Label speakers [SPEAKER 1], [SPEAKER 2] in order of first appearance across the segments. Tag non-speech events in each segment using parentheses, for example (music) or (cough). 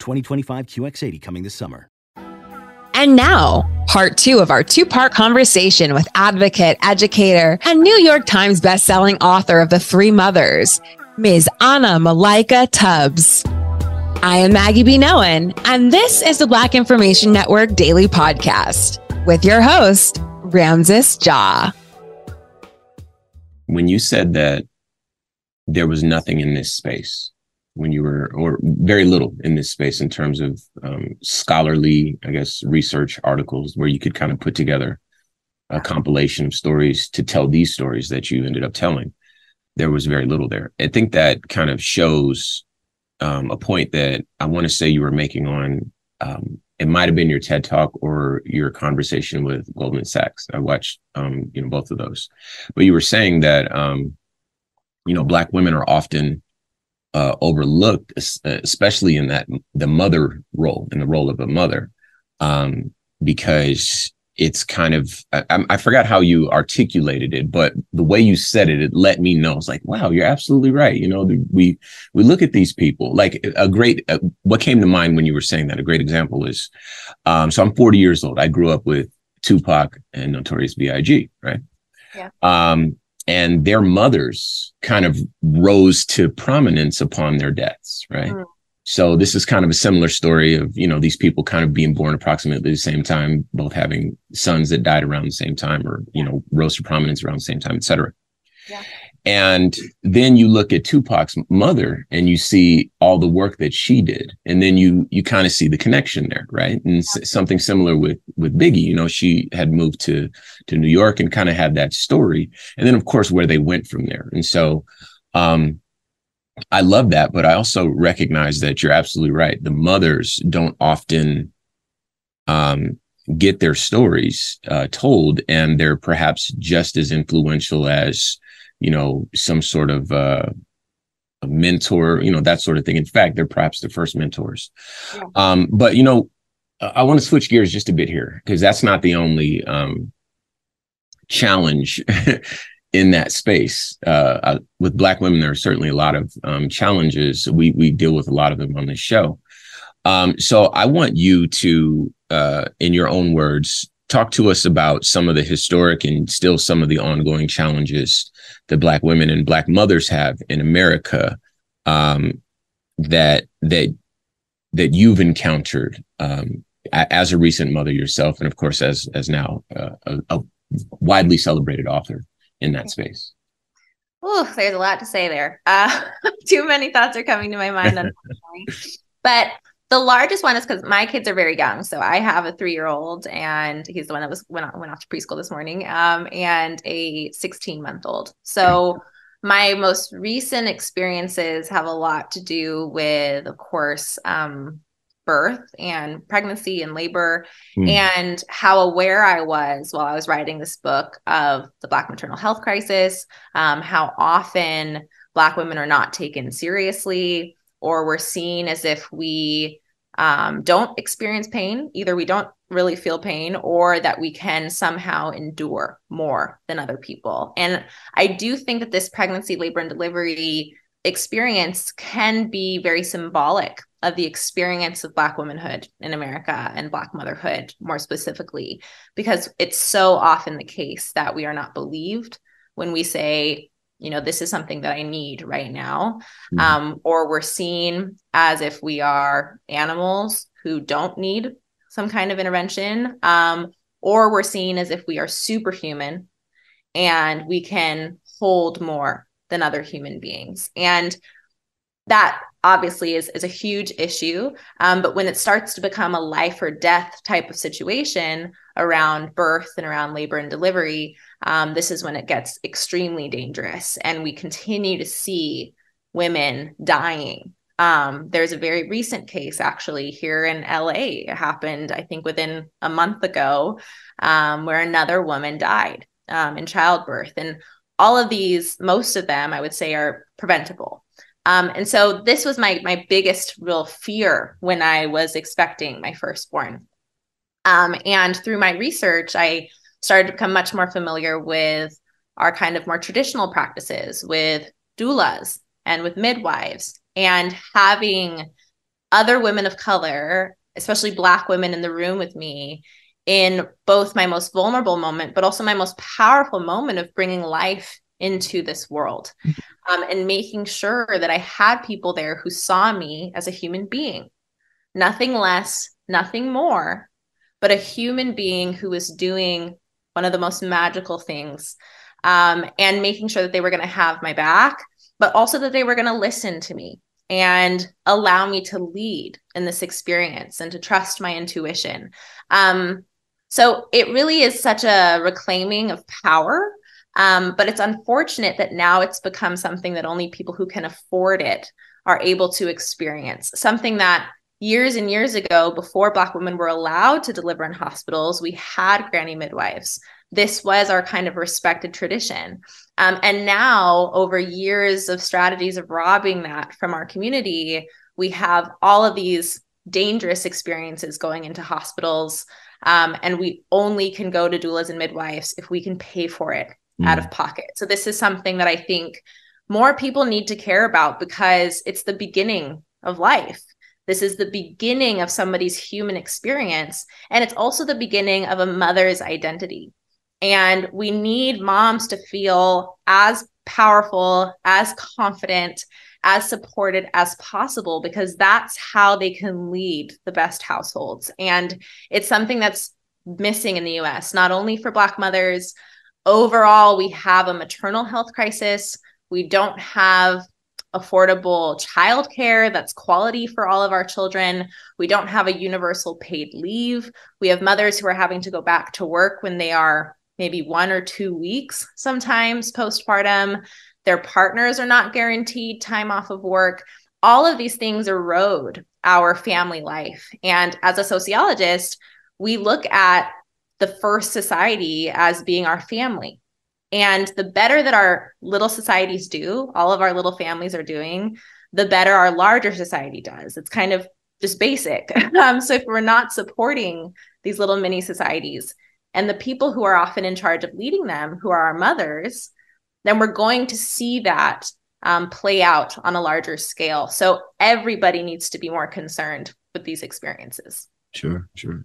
[SPEAKER 1] 2025 QX80 coming this summer.
[SPEAKER 2] And now, part two of our two part conversation with advocate, educator, and New York Times bestselling author of The Three Mothers, Ms. Anna Malaika Tubbs. I am Maggie B. Noen, and this is the Black Information Network Daily Podcast with your host, Ramses Ja.
[SPEAKER 3] When you said that there was nothing in this space, when you were, or very little in this space in terms of um, scholarly, I guess, research articles where you could kind of put together a compilation of stories to tell these stories that you ended up telling. There was very little there. I think that kind of shows um, a point that I want to say you were making on. Um, it might have been your TED talk or your conversation with Goldman Sachs. I watched, um, you know, both of those, but you were saying that, um, you know, black women are often uh, overlooked, especially in that the mother role, in the role of a mother, um, because it's kind of I, I, forgot how you articulated it, but the way you said it, it let me know. It's like, wow, you're absolutely right. You know, we we look at these people like a great. Uh, what came to mind when you were saying that? A great example is, um, so I'm 40 years old. I grew up with Tupac and Notorious B.I.G. Right. Yeah. Um, and their mothers kind of rose to prominence upon their deaths, right? Mm. So this is kind of a similar story of, you know, these people kind of being born approximately the same time, both having sons that died around the same time or, you know, rose to prominence around the same time, et cetera. Yeah. And then you look at Tupac's mother and you see all the work that she did. And then you, you kind of see the connection there, right? And something similar with, with Biggie, you know, she had moved to, to New York and kind of had that story. And then of course, where they went from there. And so, um, I love that, but I also recognize that you're absolutely right. The mothers don't often, um, get their stories uh, told, and they're perhaps just as influential as you know, some sort of uh, a mentor, you know, that sort of thing. In fact, they're perhaps the first mentors. Yeah. Um, but you know, I want to switch gears just a bit here because that's not the only um, challenge (laughs) in that space. Uh, I, with Black women, there are certainly a lot of um, challenges. We we deal with a lot of them on this show. Um, so I want you to, uh, in your own words, talk to us about some of the historic and still some of the ongoing challenges that black women and black mothers have in America um, that that that you've encountered um, as a recent mother yourself, and of course as as now uh, a, a, widely celebrated author in that space.
[SPEAKER 4] Oh, there's a lot to say there. Uh, (laughs) too many thoughts are coming to my mind, (laughs) unfortunately. but the largest one is because my kids are very young. So I have a three year old, and he's the one that was went, went off to preschool this morning, um, and a 16 month old. So my most recent experiences have a lot to do with, of course, um, birth and pregnancy and labor, mm. and how aware I was while I was writing this book of the Black maternal health crisis, um, how often Black women are not taken seriously or we're seen as if we um, don't experience pain. Either we don't really feel pain or that we can somehow endure more than other people. And I do think that this pregnancy, labor, and delivery experience can be very symbolic of the experience of Black womanhood in America and Black motherhood more specifically, because it's so often the case that we are not believed when we say, you know, this is something that I need right now. Mm-hmm. Um, or we're seen as if we are animals who don't need some kind of intervention. Um, or we're seen as if we are superhuman and we can hold more than other human beings. And that obviously is, is a huge issue. Um, but when it starts to become a life or death type of situation around birth and around labor and delivery, um, this is when it gets extremely dangerous. And we continue to see women dying. Um, there's a very recent case actually here in LA. It happened, I think, within a month ago, um, where another woman died um, in childbirth. And all of these, most of them, I would say, are preventable um, and so this was my my biggest real fear when I was expecting my firstborn. Um, and through my research, I started to become much more familiar with our kind of more traditional practices with doulas and with midwives and having other women of color, especially Black women in the room with me in both my most vulnerable moment, but also my most powerful moment of bringing life into this world um, and making sure that I had people there who saw me as a human being, nothing less, nothing more, but a human being who was doing one of the most magical things um, and making sure that they were going to have my back, but also that they were going to listen to me and allow me to lead in this experience and to trust my intuition. Um, so it really is such a reclaiming of power um, but it's unfortunate that now it's become something that only people who can afford it are able to experience. Something that years and years ago, before Black women were allowed to deliver in hospitals, we had granny midwives. This was our kind of respected tradition. Um, and now, over years of strategies of robbing that from our community, we have all of these dangerous experiences going into hospitals. Um, and we only can go to doulas and midwives if we can pay for it mm. out of pocket. So this is something that I think more people need to care about because it's the beginning of life. This is the beginning of somebody's human experience. And it's also the beginning of a mother's identity. And we need moms to feel as powerful, as confident, as supported as possible because that's how they can lead the best households. And it's something that's missing in the US, not only for Black mothers, overall, we have a maternal health crisis. We don't have affordable childcare that's quality for all of our children. We don't have a universal paid leave. We have mothers who are having to go back to work when they are maybe one or two weeks sometimes postpartum. Their partners are not guaranteed time off of work. All of these things erode our family life. And as a sociologist, we look at the first society as being our family. And the better that our little societies do, all of our little families are doing, the better our larger society does. It's kind of just basic. (laughs) um, so if we're not supporting these little mini societies and the people who are often in charge of leading them, who are our mothers, then we're going to see that um, play out on a larger scale. So everybody needs to be more concerned with these experiences.
[SPEAKER 3] Sure, sure.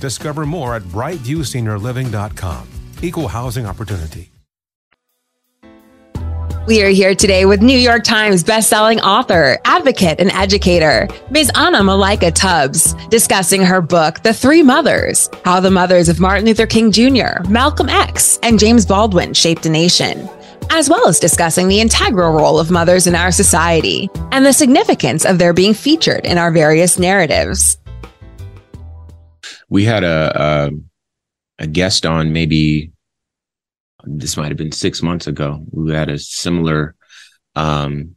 [SPEAKER 5] Discover more at brightviewseniorliving.com. Equal housing opportunity.
[SPEAKER 2] We are here today with New York Times bestselling author, advocate, and educator, Ms. Anna Malaika Tubbs, discussing her book, The Three Mothers How the Mothers of Martin Luther King Jr., Malcolm X, and James Baldwin Shaped a Nation, as well as discussing the integral role of mothers in our society and the significance of their being featured in our various narratives.
[SPEAKER 3] We had a, a, a guest on maybe this might have been six months ago. We had a similar um,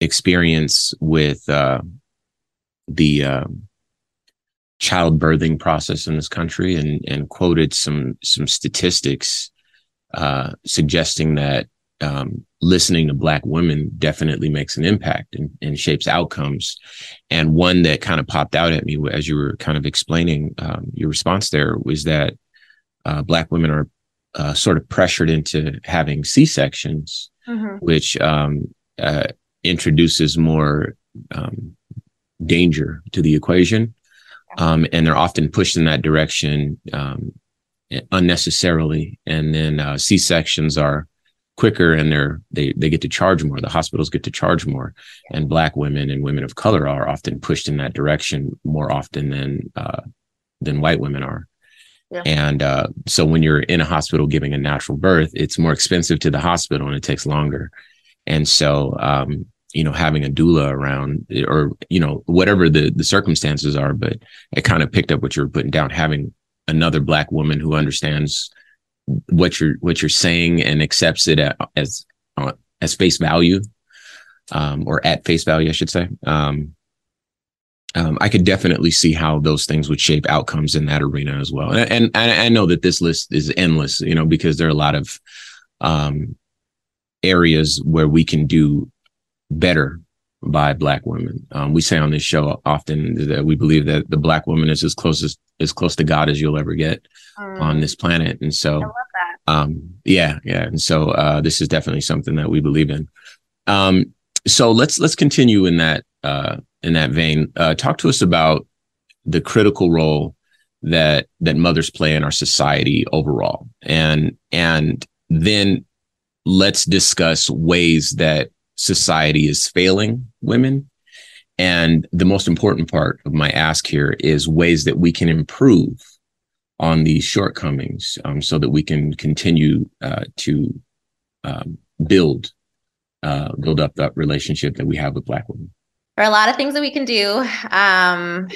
[SPEAKER 3] experience with uh, the uh, childbirthing process in this country, and and quoted some some statistics uh, suggesting that um, listening to Black women definitely makes an impact and, and, shapes outcomes. And one that kind of popped out at me as you were kind of explaining um, your response there was that uh, Black women are uh, sort of pressured into having C sections, mm-hmm. which um, uh, introduces more um, danger to the equation. Um, and they're often pushed in that direction um, unnecessarily. And then uh, C sections are quicker and they're they they get to charge more. The hospitals get to charge more. And black women and women of color are often pushed in that direction more often than uh, than white women are. Yeah. and uh, so when you're in a hospital giving a natural birth it's more expensive to the hospital and it takes longer. And so um, you know having a doula around or you know whatever the the circumstances are but it kind of picked up what you were putting down having another black woman who understands what you're what you're saying and accepts it as uh, as face value um, or at face value, I should say. Um, um, I could definitely see how those things would shape outcomes in that arena as well. And, and, I know that this list is endless, you know, because there are a lot of um, areas where we can do better by black women. Um, we say on this show often that we believe that the black woman is as close as, as close to God as you'll ever get mm. on this planet. And so, um, yeah, yeah. And so, uh, this is definitely something that we believe in. Um, so let's, let's continue in that, uh, in that vein. Uh, talk to us about the critical role that, that mothers play in our society overall. And, and then let's discuss ways that society is failing women. And the most important part of my ask here is ways that we can improve on these shortcomings um, so that we can continue uh, to um, build uh, build up that relationship that we have with black women.
[SPEAKER 4] There are a lot of things that we can do um,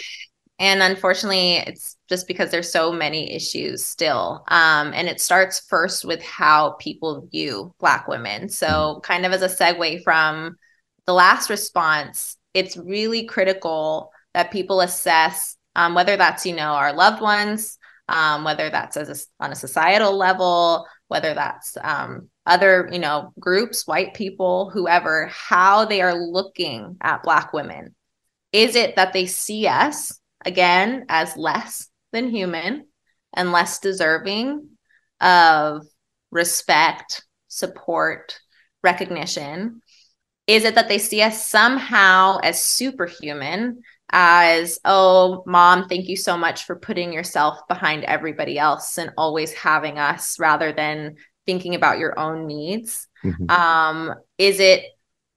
[SPEAKER 4] and unfortunately it's just because there's so many issues still. Um, and it starts first with how people view black women. So mm-hmm. kind of as a segue from the last response it's really critical that people assess um, whether that's you know our loved ones um, whether that's as a, on a societal level whether that's um, other you know groups white people whoever how they are looking at black women is it that they see us again as less than human and less deserving of respect, support, recognition? Is it that they see us somehow as superhuman, as, oh, mom, thank you so much for putting yourself behind everybody else and always having us rather than thinking about your own needs? Mm-hmm. Um, is it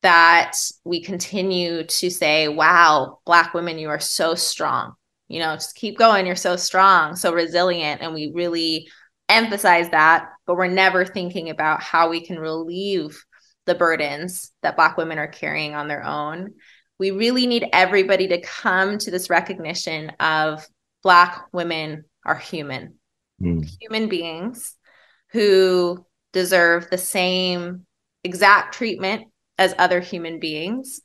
[SPEAKER 4] that we continue to say, wow, Black women, you are so strong. you know, just keep going. You're so strong, so resilient. And we really emphasize that, but we're never thinking about how we can relieve the burdens that Black women are carrying on their own. We really need everybody to come to this recognition of Black women are human, mm. human beings who deserve the same exact treatment as other human beings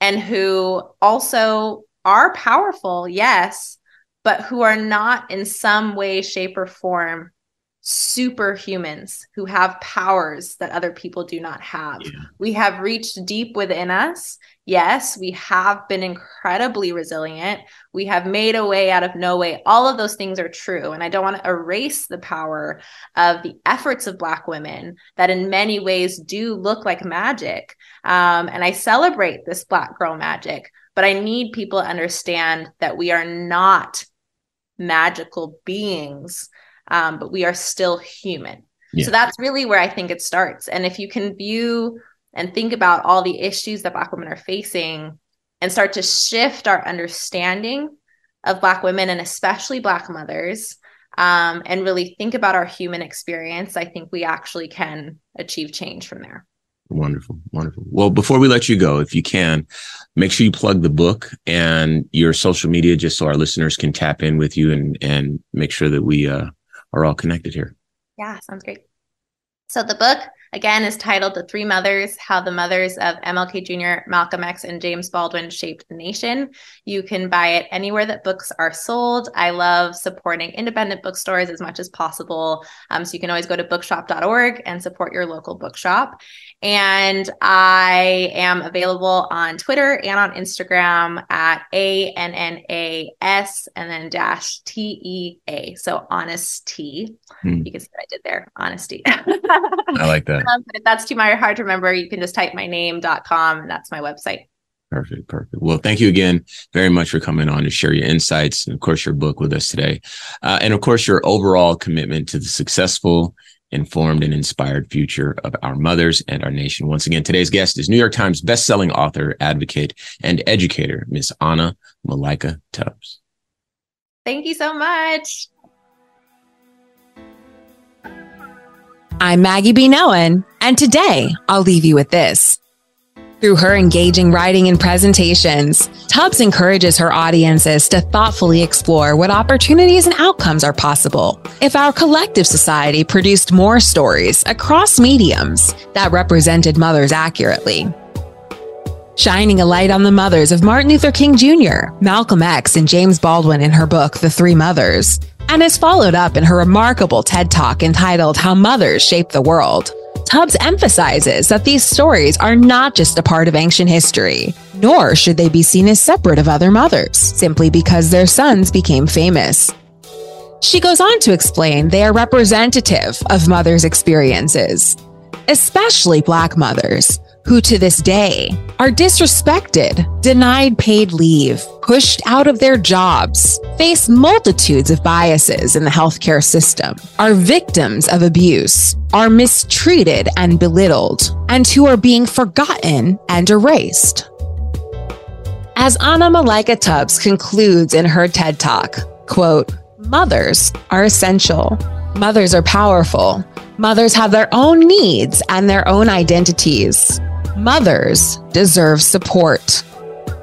[SPEAKER 4] and who also are powerful, yes, but who are not in some way, shape, or form superhumans who have powers that other people do not have. Yeah. We have reached deep within us. Yes, we have been incredibly resilient. We have made a way out of no way. All of those things are true. And I don't want to erase the power of the efforts of Black women that, in many ways, do look like magic. Um, and I celebrate this Black girl magic. But I need people to understand that we are not magical beings, um, but we are still human. Yeah. So that's really where I think it starts. And if you can view and think about all the issues that Black women are facing and start to shift our understanding of Black women and especially Black mothers, um, and really think about our human experience, I think we actually can achieve change from there.
[SPEAKER 3] Wonderful, wonderful. Well, before we let you go, if you can, make sure you plug the book and your social media, just so our listeners can tap in with you and and make sure that we uh, are all connected here.
[SPEAKER 4] Yeah, sounds great. So the book again is titled The Three Mothers How the Mothers of MLK Jr., Malcolm X, and James Baldwin Shaped the Nation. You can buy it anywhere that books are sold. I love supporting independent bookstores as much as possible. Um, so you can always go to bookshop.org and support your local bookshop. And I am available on Twitter and on Instagram at A N N A S and then dash T E A. So honesty. Hmm. You can see what I did there. Honesty.
[SPEAKER 3] I like that. Um,
[SPEAKER 4] but if that's too hard to remember, you can just type my name.com and that's my website.
[SPEAKER 3] Perfect. Perfect. Well, thank you again very much for coming on to share your insights and, of course, your book with us today. Uh, and, of course, your overall commitment to the successful informed and inspired future of our mothers and our nation. Once again, today's guest is New York Times bestselling author, advocate, and educator, Miss Anna Malaika Tubbs.
[SPEAKER 4] Thank you so much.
[SPEAKER 2] I'm Maggie B. Noen, and today I'll leave you with this. Through her engaging writing and presentations, Tubbs encourages her audiences to thoughtfully explore what opportunities and outcomes are possible if our collective society produced more stories across mediums that represented mothers accurately. Shining a light on the mothers of Martin Luther King Jr., Malcolm X, and James Baldwin in her book, The Three Mothers, and is followed up in her remarkable TED Talk entitled How Mothers Shape the World. Tubbs emphasizes that these stories are not just a part of ancient history, nor should they be seen as separate of other mothers, simply because their sons became famous. She goes on to explain they are representative of mothers' experiences, especially Black mothers, who to this day are disrespected, denied paid leave, pushed out of their jobs, face multitudes of biases in the healthcare system, are victims of abuse, are mistreated and belittled, and who are being forgotten and erased. As Anna Malaika Tubbs concludes in her TED Talk, quote, mothers are essential. Mothers are powerful. Mothers have their own needs and their own identities. Mothers deserve support.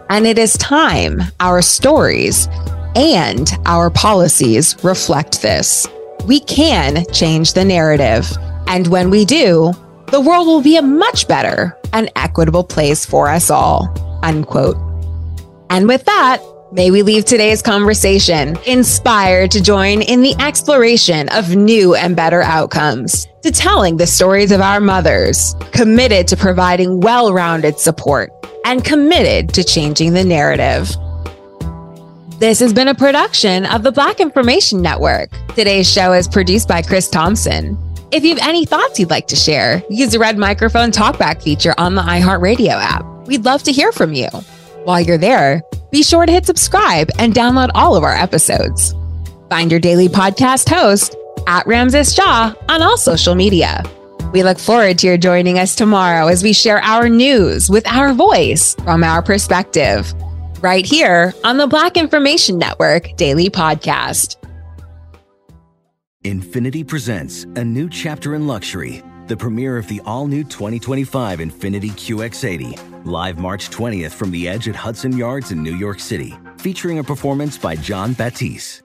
[SPEAKER 2] And it is time our stories and our policies reflect this. We can change the narrative. And when we do, the world will be a much better and equitable place for us all. Unquote. And with that, May we leave today's conversation inspired to join in the exploration of new and better outcomes, to telling the stories of our mothers, committed to providing well rounded support, and committed to changing the narrative. This has been a production of the Black Information Network. Today's show is produced by Chris Thompson. If you have any thoughts you'd like to share, use the red microphone talkback feature on the iHeartRadio app. We'd love to hear from you. While you're there, be sure to hit subscribe and download all of our episodes. Find your daily podcast host at Ramses Ja on all social media. We look forward to your joining us tomorrow as we share our news with our voice from our perspective. right here on the Black Information Network Daily Podcast.
[SPEAKER 1] Infiniti presents a new chapter in luxury, the premiere of the all new 2025 Infiniti QX80, live March 20th from the edge at Hudson Yards in New York City, featuring a performance by Jon Batiste.